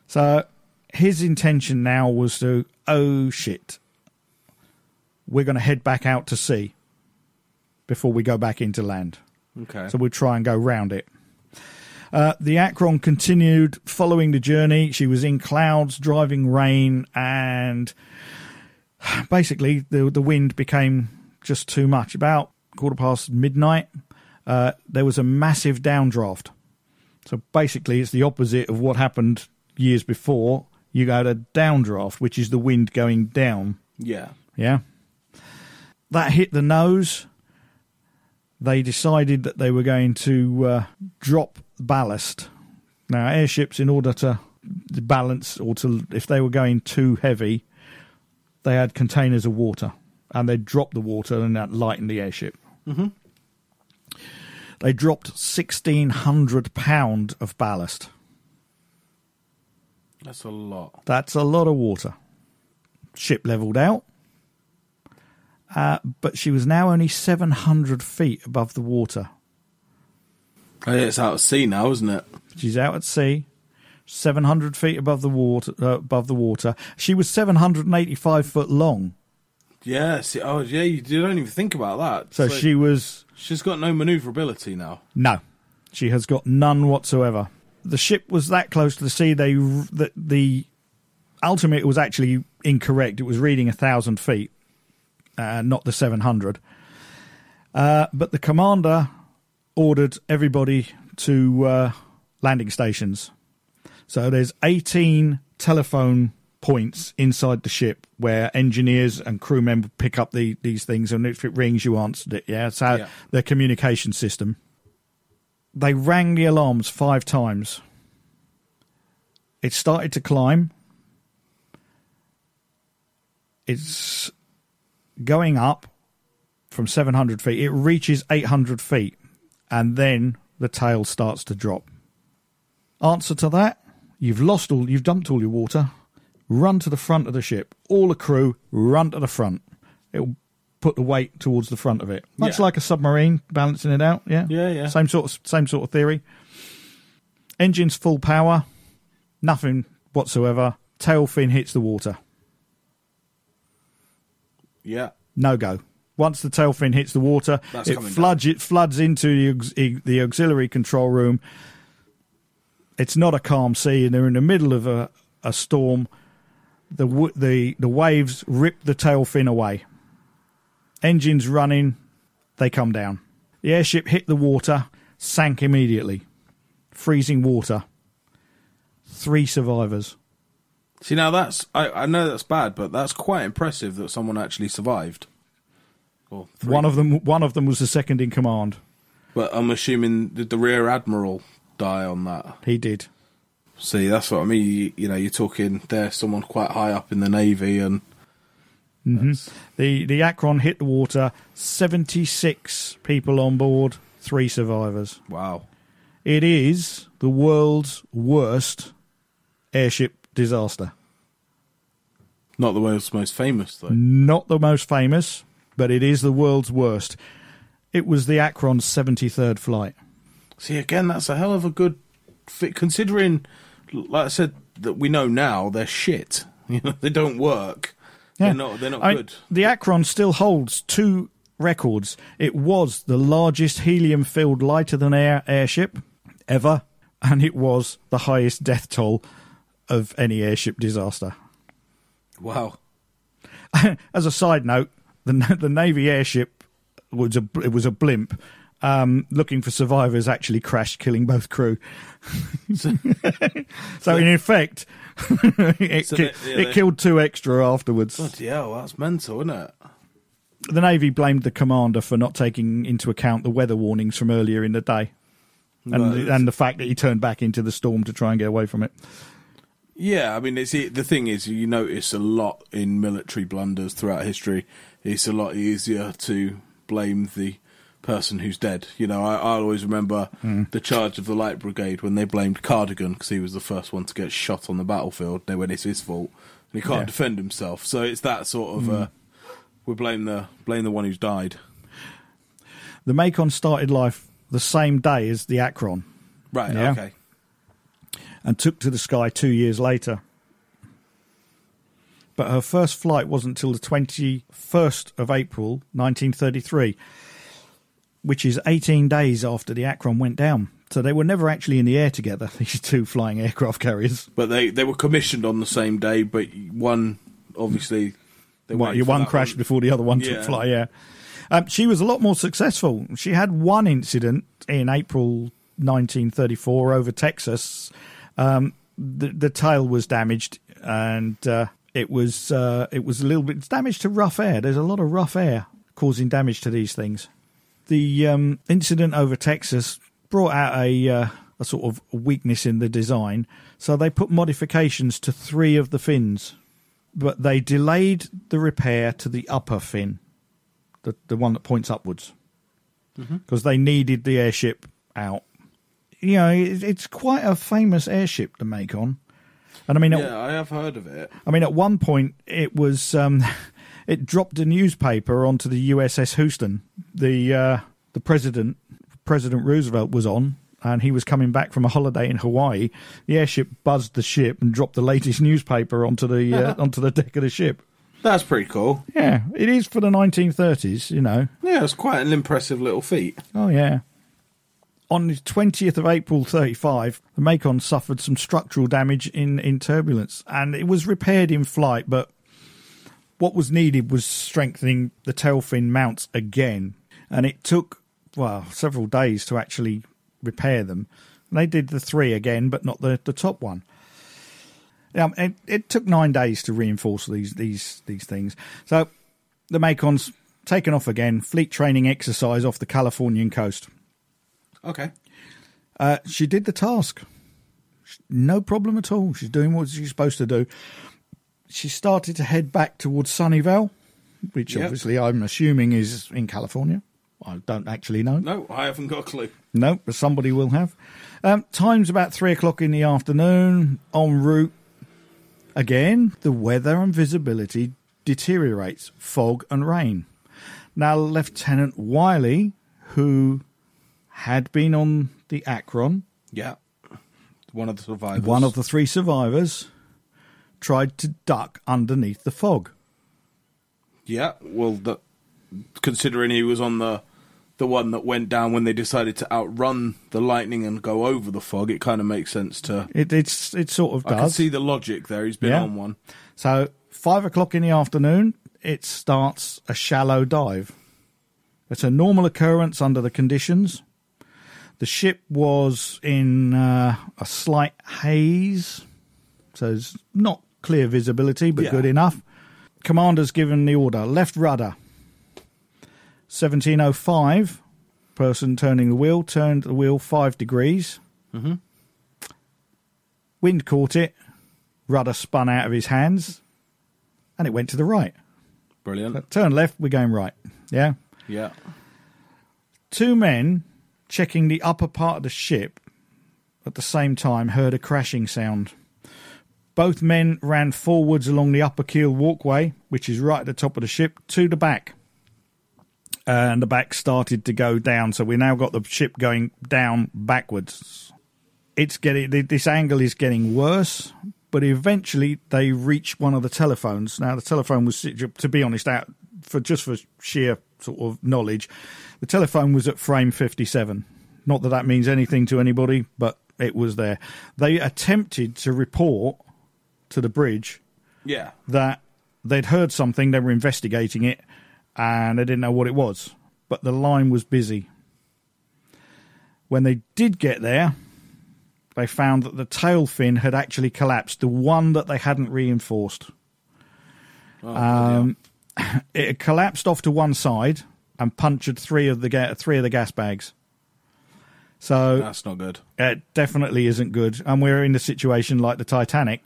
So his intention now was to, oh shit, we're going to head back out to sea before we go back into land. Okay. So we'll try and go round it. Uh, the Akron continued following the journey. She was in clouds, driving rain, and basically the the wind became just too much. About quarter past midnight, uh, there was a massive downdraft. So basically, it's the opposite of what happened years before. You got a downdraft, which is the wind going down. yeah. Yeah. That hit the nose. They decided that they were going to uh, drop ballast. Now, airships, in order to balance or to, if they were going too heavy, they had containers of water and they dropped the water and that lightened the airship. Mm-hmm. They dropped 1,600 pound of ballast. That's a lot. That's a lot of water. Ship leveled out. Uh, but she was now only 700 feet above the water. Oh, yeah, It's out at sea now, isn't it? She's out at sea, 700 feet above the water. Uh, above the water, she was 785 foot long. Yeah. See, oh, yeah. You, you don't even think about that. So like- she was she's got no maneuverability now. no, she has got none whatsoever. The ship was that close to the sea. They the, the altimeter was actually incorrect. It was reading a thousand feet, uh, not the 700. Uh, but the commander ordered everybody to uh, landing stations. So there's 18 telephone points inside the ship where engineers and crew members pick up the, these things, and if it rings, you answered it. Yeah, it's how Yeah. their communication system. They rang the alarms five times. It started to climb. It's going up from 700 feet. It reaches 800 feet, and then the tail starts to drop. Answer to that: You've lost all. You've dumped all your water. Run to the front of the ship. All the crew run to the front. It'll put the weight towards the front of it, much Yeah. like a submarine balancing it out. Yeah, Yeah, yeah. Same sort of same sort of theory. Engines full power. Nothing whatsoever. Tail fin hits the water. Yeah. no go. Once the tail fin hits the water, That's it floods it floods into the, the auxiliary control room. It's not a calm sea, and they're in the middle of a, a storm. The the the waves rip the tail fin away. Engines running, they come down. The airship hit the water, sank immediately. Freezing water. Three survivors. See, now that's I, I know that's bad, but that's quite impressive that someone actually survived. Well, three. One of them one of them was the second in command. But I'm assuming did the rear admiral die on that? He did. See, that's what I mean. You, you know, you're talking there, someone quite high up in the navy, and mm-hmm. The the Akron hit the water. Seventy six people on board, three survivors. wow, It is the world's worst airship disaster. not the world's most famous though. Not the most famous, but it is the world's worst. It was the Akron's seventy third flight. See, again, that's a hell of a good fit, considering, like I said, that we know now they're shit. You know, they don't work. They're not. They're not I- good. The Akron still holds two records. It was the largest helium filled lighter than air airship ever, and it was the highest death toll of any airship disaster. Wow. As a side note, the the Navy airship was a it was a blimp. Um, looking for survivors actually crashed, killing both crew. so, in effect, it, So ki- they- yeah, it they- killed two extra afterwards. Bloody hell, that's mental, isn't it? The Navy blamed the commander for not taking into account the weather warnings from earlier in the day. and Right. and the fact that he turned back into the storm to try and get away from it. Yeah, I mean, it's the thing is, you notice a lot in military blunders throughout history. It's a lot easier to blame the person who's dead. You know, I, I always remember the charge of the Light Brigade when they blamed Cardigan because he was the first one to get shot on the battlefield. They went, "It's his fault, and he can't Yeah. defend himself." So it's that sort of uh, we blame the blame the one who's died. The Macon started life the same day as the Akron Right. Yeah. Okay. And took to the sky two years later. But her first flight wasn't until the 21st of April 1933, which is 18 days after the Akron went down. So they were never actually in the air together, these two flying aircraft carriers. But they they were commissioned on the same day, but one obviously. They Well, one crashed before the other one Yeah. took flight, yeah. Um, she was a lot more successful. She had one incident in April 1934 over Texas. Um, the, the tail was damaged, and uh, it was uh, it was a little bit damaged to rough air. There's a lot of rough air causing damage to these things. The um, incident over Texas brought out a uh, a sort of weakness in the design, so they put modifications to three of the fins but they delayed the repair to the upper fin, the the one that points upwards, because they needed the airship out. You know, it, it's quite a famous airship, to Macon. and I mean, at, Yeah, I have heard of it. I mean, at one point it was um, it dropped a newspaper onto the USS Houston. The uh, the president President Roosevelt was on. And he was coming back from a holiday in Hawaii. The airship buzzed the ship and dropped the latest newspaper onto the uh, onto the deck of the ship. That's pretty cool. Yeah, it is for the 1930s, you know. Yeah, it's quite an impressive little feat. Oh, yeah. On the 20th of April 35, the Macon suffered some structural damage in, in turbulence and it was repaired in flight, but what was needed was strengthening the tail fin mounts again. And it took, well, several days to actually repair them. And they did the three again, but not the, the top one. Um, it, it took nine days to reinforce these these these things. So the Macon's taken off again, fleet training exercise off the Californian coast. Okay. Uh, she did the task. No problem at all. She's doing what she's supposed to do. She started to head back towards Sunnyvale, which Yep. obviously I'm assuming is in California. I don't actually know. No, I haven't got a clue. No, but somebody will have. Um, time's about three o'clock in the afternoon. En route, again, the weather and visibility deteriorates. Fog and rain. Now, Lieutenant Wiley, who had been on the Akron, Yeah. One of the survivors. one of the three survivors, tried to duck underneath the fog. Yeah. Well, the, considering he was on the the one that went down when they decided to outrun the lightning and go over the fog, it kind of makes sense to. It, it's it sort of does. I can see the logic there. He's been Yeah. on one. So five o'clock in the afternoon, it starts a shallow dive. It's a normal occurrence under the conditions. The ship was in uh, a slight haze, so it's not clear visibility, but Yeah. good enough. Commander's given the order left rudder. 1705, person turning the wheel, turned the wheel five degrees. Mm-hmm. Wind caught it, rudder spun out of his hands, and it went to the right. Brilliant. Turn left, we're going right. Yeah. Yeah. Two men checking the upper part of the ship at the same time heard a crashing sound. Both men ran forwards along the upper keel walkway, which is right at the top of the ship, to the back. Uh, and the back started to go down, so we now got the ship going down backwards. It's getting this angle is getting worse, but eventually they reach one of the telephones. Now the telephone was, to be honest, out for just for sheer sort of knowledge, the telephone was at frame fifty-seven. Not that that means anything to anybody, but it was there. They attempted to report to the bridge Yeah. that they'd heard something, they were investigating it, and they didn't know what it was. But the line was busy. When they did get there, they found that the tail fin had actually collapsed, the one that they hadn't reinforced. Oh, Um, it collapsed off to one side and punctured three of the ga- three of the gas bags. So That's not good. it definitely isn't good. And we're in a situation like the Titanic.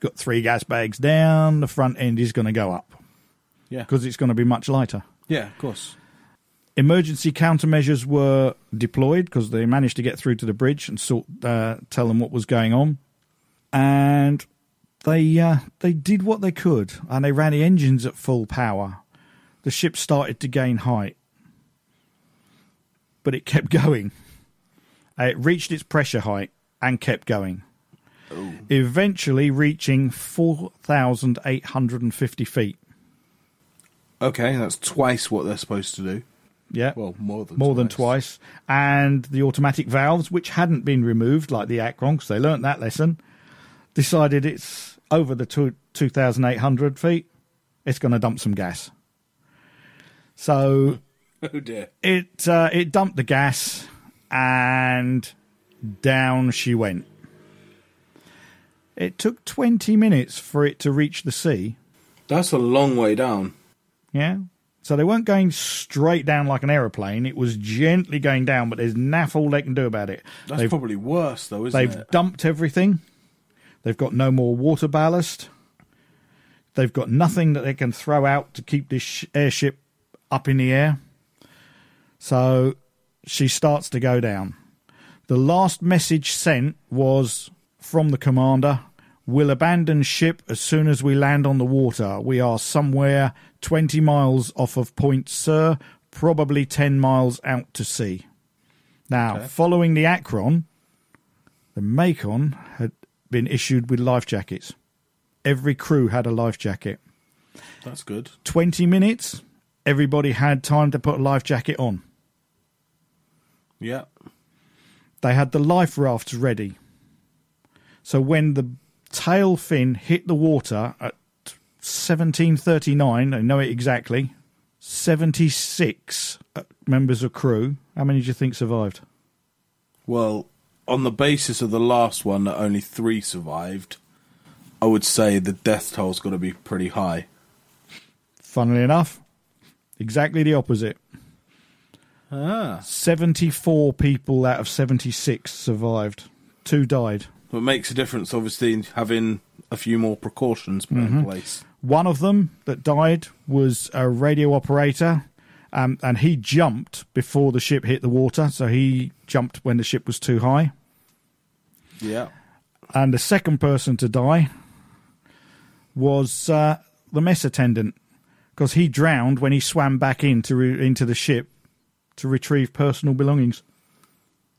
Got three gas bags down. The front end is going to go up Yeah. because it's going to be much lighter. Yeah, of course. Emergency countermeasures were deployed because they managed to get through to the bridge and sort uh, tell them what was going on, and they uh, they did what they could, and they ran the engines at full power. The ship started to gain height, but it kept going. Uh, It reached its pressure height and kept going, eventually reaching four thousand eight hundred and fifty feet. Okay, that's twice what they're supposed to do. Yeah, Well, more than more twice. than twice, and the automatic valves, which hadn't been removed like the Akron, because they learnt that lesson, decided it's over the two, 2,800 feet, it's going to dump some gas. So Oh dear. it uh, it dumped the gas, and down she went. It took 20 minutes for it to reach the sea. That's a long way down. Yeah. So they weren't going straight down like an aeroplane. It was gently going down, but there's naff all they can do about it. That's they've probably worse, though, isn't it? they've dumped everything. They've got no more water ballast. They've got nothing that they can throw out to keep this airship up in the air. So she starts to go down. The last message sent was from the commander We'll abandon ship as soon as we land on the water. We are somewhere 20 miles off of Point Sur, probably 10 miles out to sea. Now, following the Akron, the Macon had been issued with life jackets. Every crew had a life jacket. That's good. 20 minutes, everybody had time to put a life jacket on. Yeah. They had the life rafts ready. So when the tail fin hit the water at 1739, I know it exactly, 76 uh, members of crew. How many do you think survived? Well, on the basis of the last one that only three survived, I would say the death toll's got to be pretty high. Funnily enough, exactly the opposite. Ah. 74 people out of 76 survived. Two died. What makes a difference, obviously, in having a few more precautions put in place. One of them that died was a radio operator, um, and he jumped before the ship hit the water. So he jumped when the ship was too high. Yeah. And the second person to die was uh, the mess attendant because he drowned when he swam back into re- into the ship to retrieve personal belongings.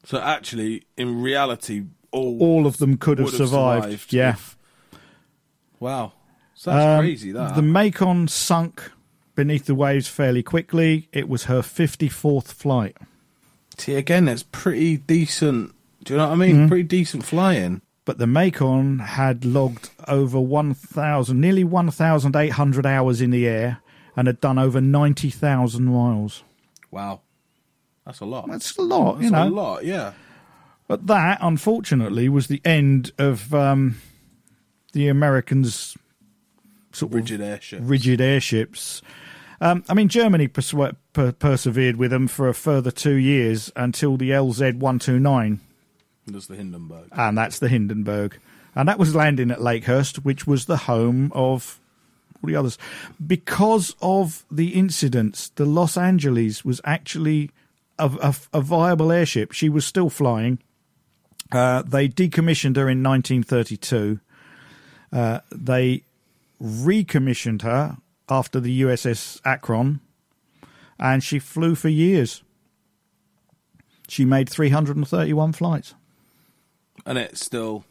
So actually, in reality, all All of them could have have survived. yeah. if- Wow. So that's Um, crazy, that. The Macon sunk beneath the waves fairly quickly. It was her 54th flight. See, again, that's pretty decent. Do you know what I mean? Pretty decent flying. But the Macon had logged over 1,000, nearly 1,800 hours in the air and had done over 90,000 miles. Wow. That's a lot. That's a lot, That's you know. a lot, yeah. But that, unfortunately, was the end of um, the Americans' sort of Rigid airship. rigid airships. Um, I mean, Germany persu- per- persevered with them for a further two years until the LZ 129, There's the Hindenburg. and that's the Hindenburg. And that was landing at Lakehurst, which was the home of all the others. Because of the incidents, the Los Angeles was actually a, a, a viable airship. She was still flying. Uh, they decommissioned her in 1932. Uh, they recommissioned her after the USS Akron, and she flew for years. She made 331 flights. And it's still,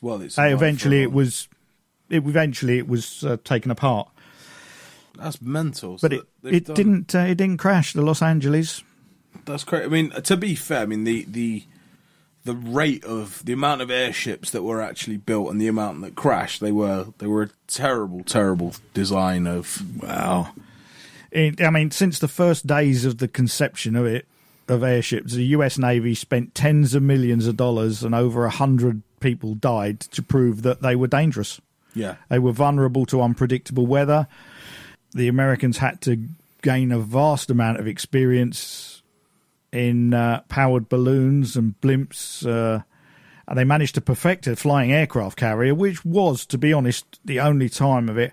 well, it's. Eventually, it was. It eventually it was uh, taken apart. That's mental. So but it it done- didn't uh, it didn't crash. The Los Angeles. That's great. I mean, to be fair, I mean the the the rate of the amount of airships that were actually built and the amount that crashed, they were they were a terrible, terrible design of. Wow. It, I mean, since the first days of the conception of it, of airships, the U.S. Navy spent tens of millions of dollars and over a hundred people died to prove that they were dangerous. Yeah, They were vulnerable to unpredictable weather. The Americans had to gain a vast amount of experience in uh, powered balloons and blimps. Uh, and they managed to perfect a flying aircraft carrier, which was, to be honest, the only time of it.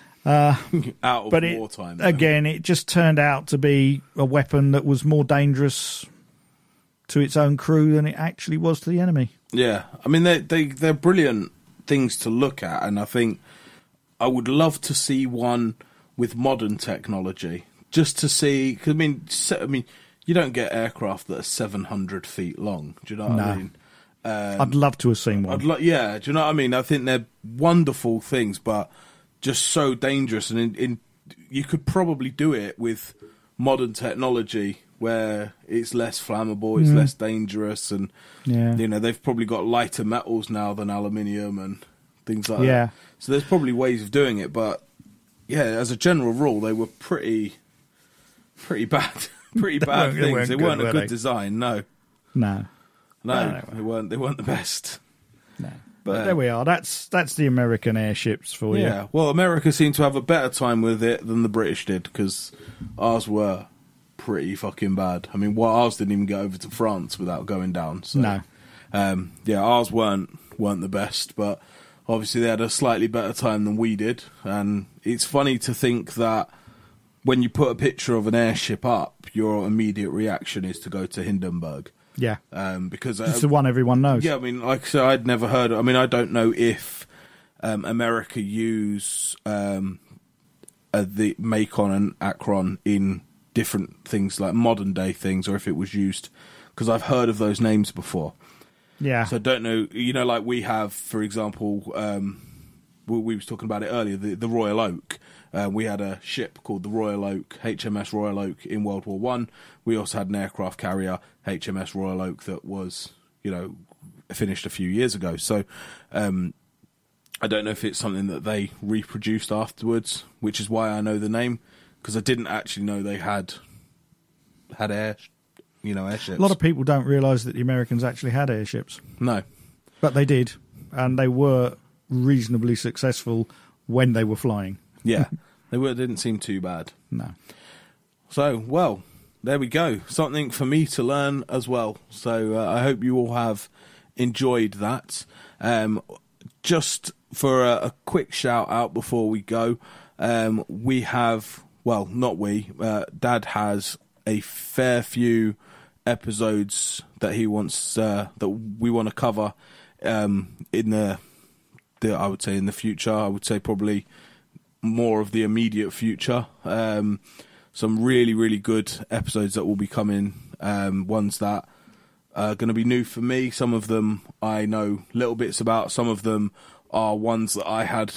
Out of But it, wartime. again, it just turned out to be a weapon that was more dangerous to its own crew than it actually was to the enemy. Yeah, I mean they they they're brilliant things to look at, and I think I would love to see one with modern technology, just to see. Cause, I mean, I mean, you don't get aircraft that are seven hundred feet long. Do you know what No. I mean? I'd love to have seen one. I'd like, yeah. Do you know what I mean? I think they're wonderful things, but just so dangerous. And in, in you could probably do it with modern technology where it's less flammable, it's less dangerous, and Mm. Yeah. you know they've probably got lighter metals now than aluminium and things like Yeah. that. So there's probably ways of doing it, but yeah, as a general rule, they were pretty, pretty bad, pretty bad weren't- they things. weren't They weren't a were good they? design. No, no, no, No, they weren't. They weren't the best. no. But Uh, there we are. That's that's the American airships for you. Yeah, well, America seemed to have a better time with it than the British did because ours were pretty fucking bad. I mean, well, ours didn't even get over to France without going down. So, No. um, yeah, ours weren't weren't the best, but obviously they had a slightly better time than we did. And it's funny to think that when you put a picture of an airship up, your immediate reaction is to go to Hindenburg. Yeah. Um, because It's uh, the one everyone knows. yeah, I mean, like I said, I'd never heard. I mean, I don't know if um, America use um, uh, the Macon and Akron in different things like modern day things, or if it was used because I've heard of those names before. Yeah. So I don't know. You know, like we have, for example, um, we, we was talking about it earlier. The, the Royal Oak. Uh, we had a ship called the Royal Oak, HMS Royal Oak, in World War One. We also had an aircraft carrier, HMS Royal Oak, that was, you know, finished a few years ago. So um, I don't know if it's something that they reproduced afterwards, which is why I know the name because I didn't actually know they had had air, you know, airships. a lot of people don't realise that the Americans actually had airships, no. but they did, and they were reasonably successful when they were flying. Yeah, they were, didn't seem too bad. No. So, well, there we go. Something for me to learn as well. So, uh, I hope you all have enjoyed that. Um, just for a, a quick shout out before we go, um, we have, well, not we, uh, Dad has a fair few episodes that he wants, uh, that we want to cover um, in the, the, I would say, in the future. I would say probably more of the immediate future. Um, some really, really good episodes that will be coming. Um, ones that are going to be new for me. Some of them I know little bits about. Some of them are ones that I had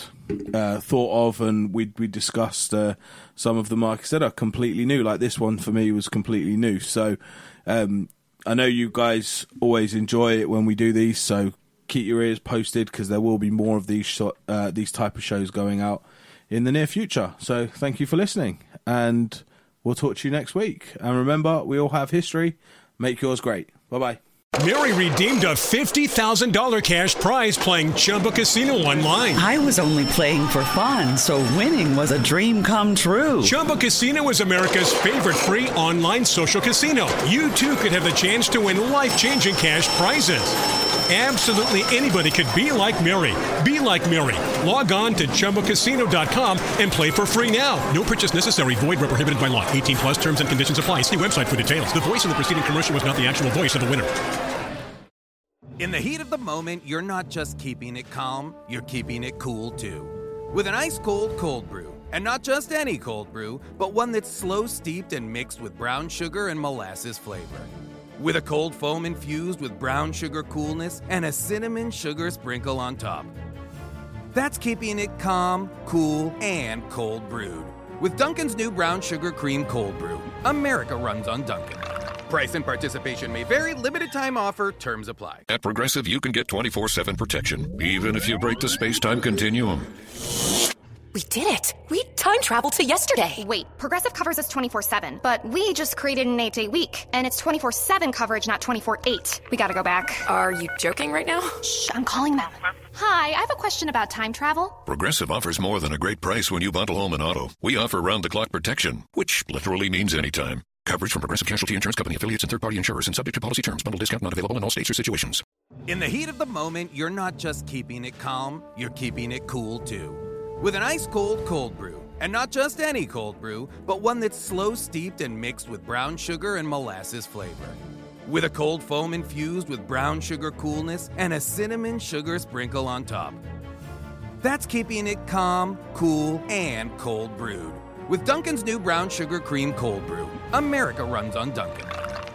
uh, thought of and we we discussed. Uh, some of them, like I said, are completely new. Like this one for me was completely new. So um, I know you guys always enjoy it when we do these. So keep your ears posted because there will be more of these uh, these type of shows going out in the near future. So thank you for listening, and we'll talk to you next week. And remember, we all have history. Make yours great. Bye bye. Mary redeemed a $50,000 cash prize playing Chumba Casino online. I was only playing for fun, so winning was a dream come true. Chumba Casino is America's favorite free online social casino. You too could have the chance to win life changing cash prizes. Absolutely anybody could be like Mary. Be like Mary. Log on to ChumbaCasino.com and play for free now. No purchase necessary. Void where prohibited by law. 18 plus terms and conditions apply. See website for details. The voice in the preceding commercial was not the actual voice of the winner. In the heat of the moment, you're not just keeping it calm, you're keeping it cool too. With an ice cold cold brew. And not just any cold brew, but one that's slow steeped and mixed with brown sugar and molasses flavor. With a cold foam infused with brown sugar coolness and a cinnamon sugar sprinkle on top. That's keeping it calm, cool, and cold brewed. With Dunkin's new brown sugar cream cold brew, America runs on Dunkin'. Price and participation may vary, limited time offer, terms apply. At Progressive, you can get 24 7 protection, even if you break the space time continuum. We did it! We time traveled to yesterday! Wait, Progressive covers us 24 7, but we just created an 8 day week, and it's 24 7 coverage, not 24 8. We gotta go back. Are you joking right now? Shh, I'm calling them. Hi, I have a question about time travel. Progressive offers more than a great price when you bundle home and auto. We offer round the clock protection, which literally means anytime. Coverage from Progressive Casualty Insurance Company affiliates and third-party insurers and subject to policy terms. Bundle discount not available in all states or situations. In the heat of the moment, you're not just keeping it calm, you're keeping it cool too. With an ice cold cold brew. And not just any cold brew, but one that's slow steeped and mixed with brown sugar and molasses flavor. With a cold foam infused with brown sugar coolness and a cinnamon sugar sprinkle on top. That's keeping it calm, cool, and cold brewed. With Dunkin's new brown sugar cream cold brew, America runs on Dunkin'.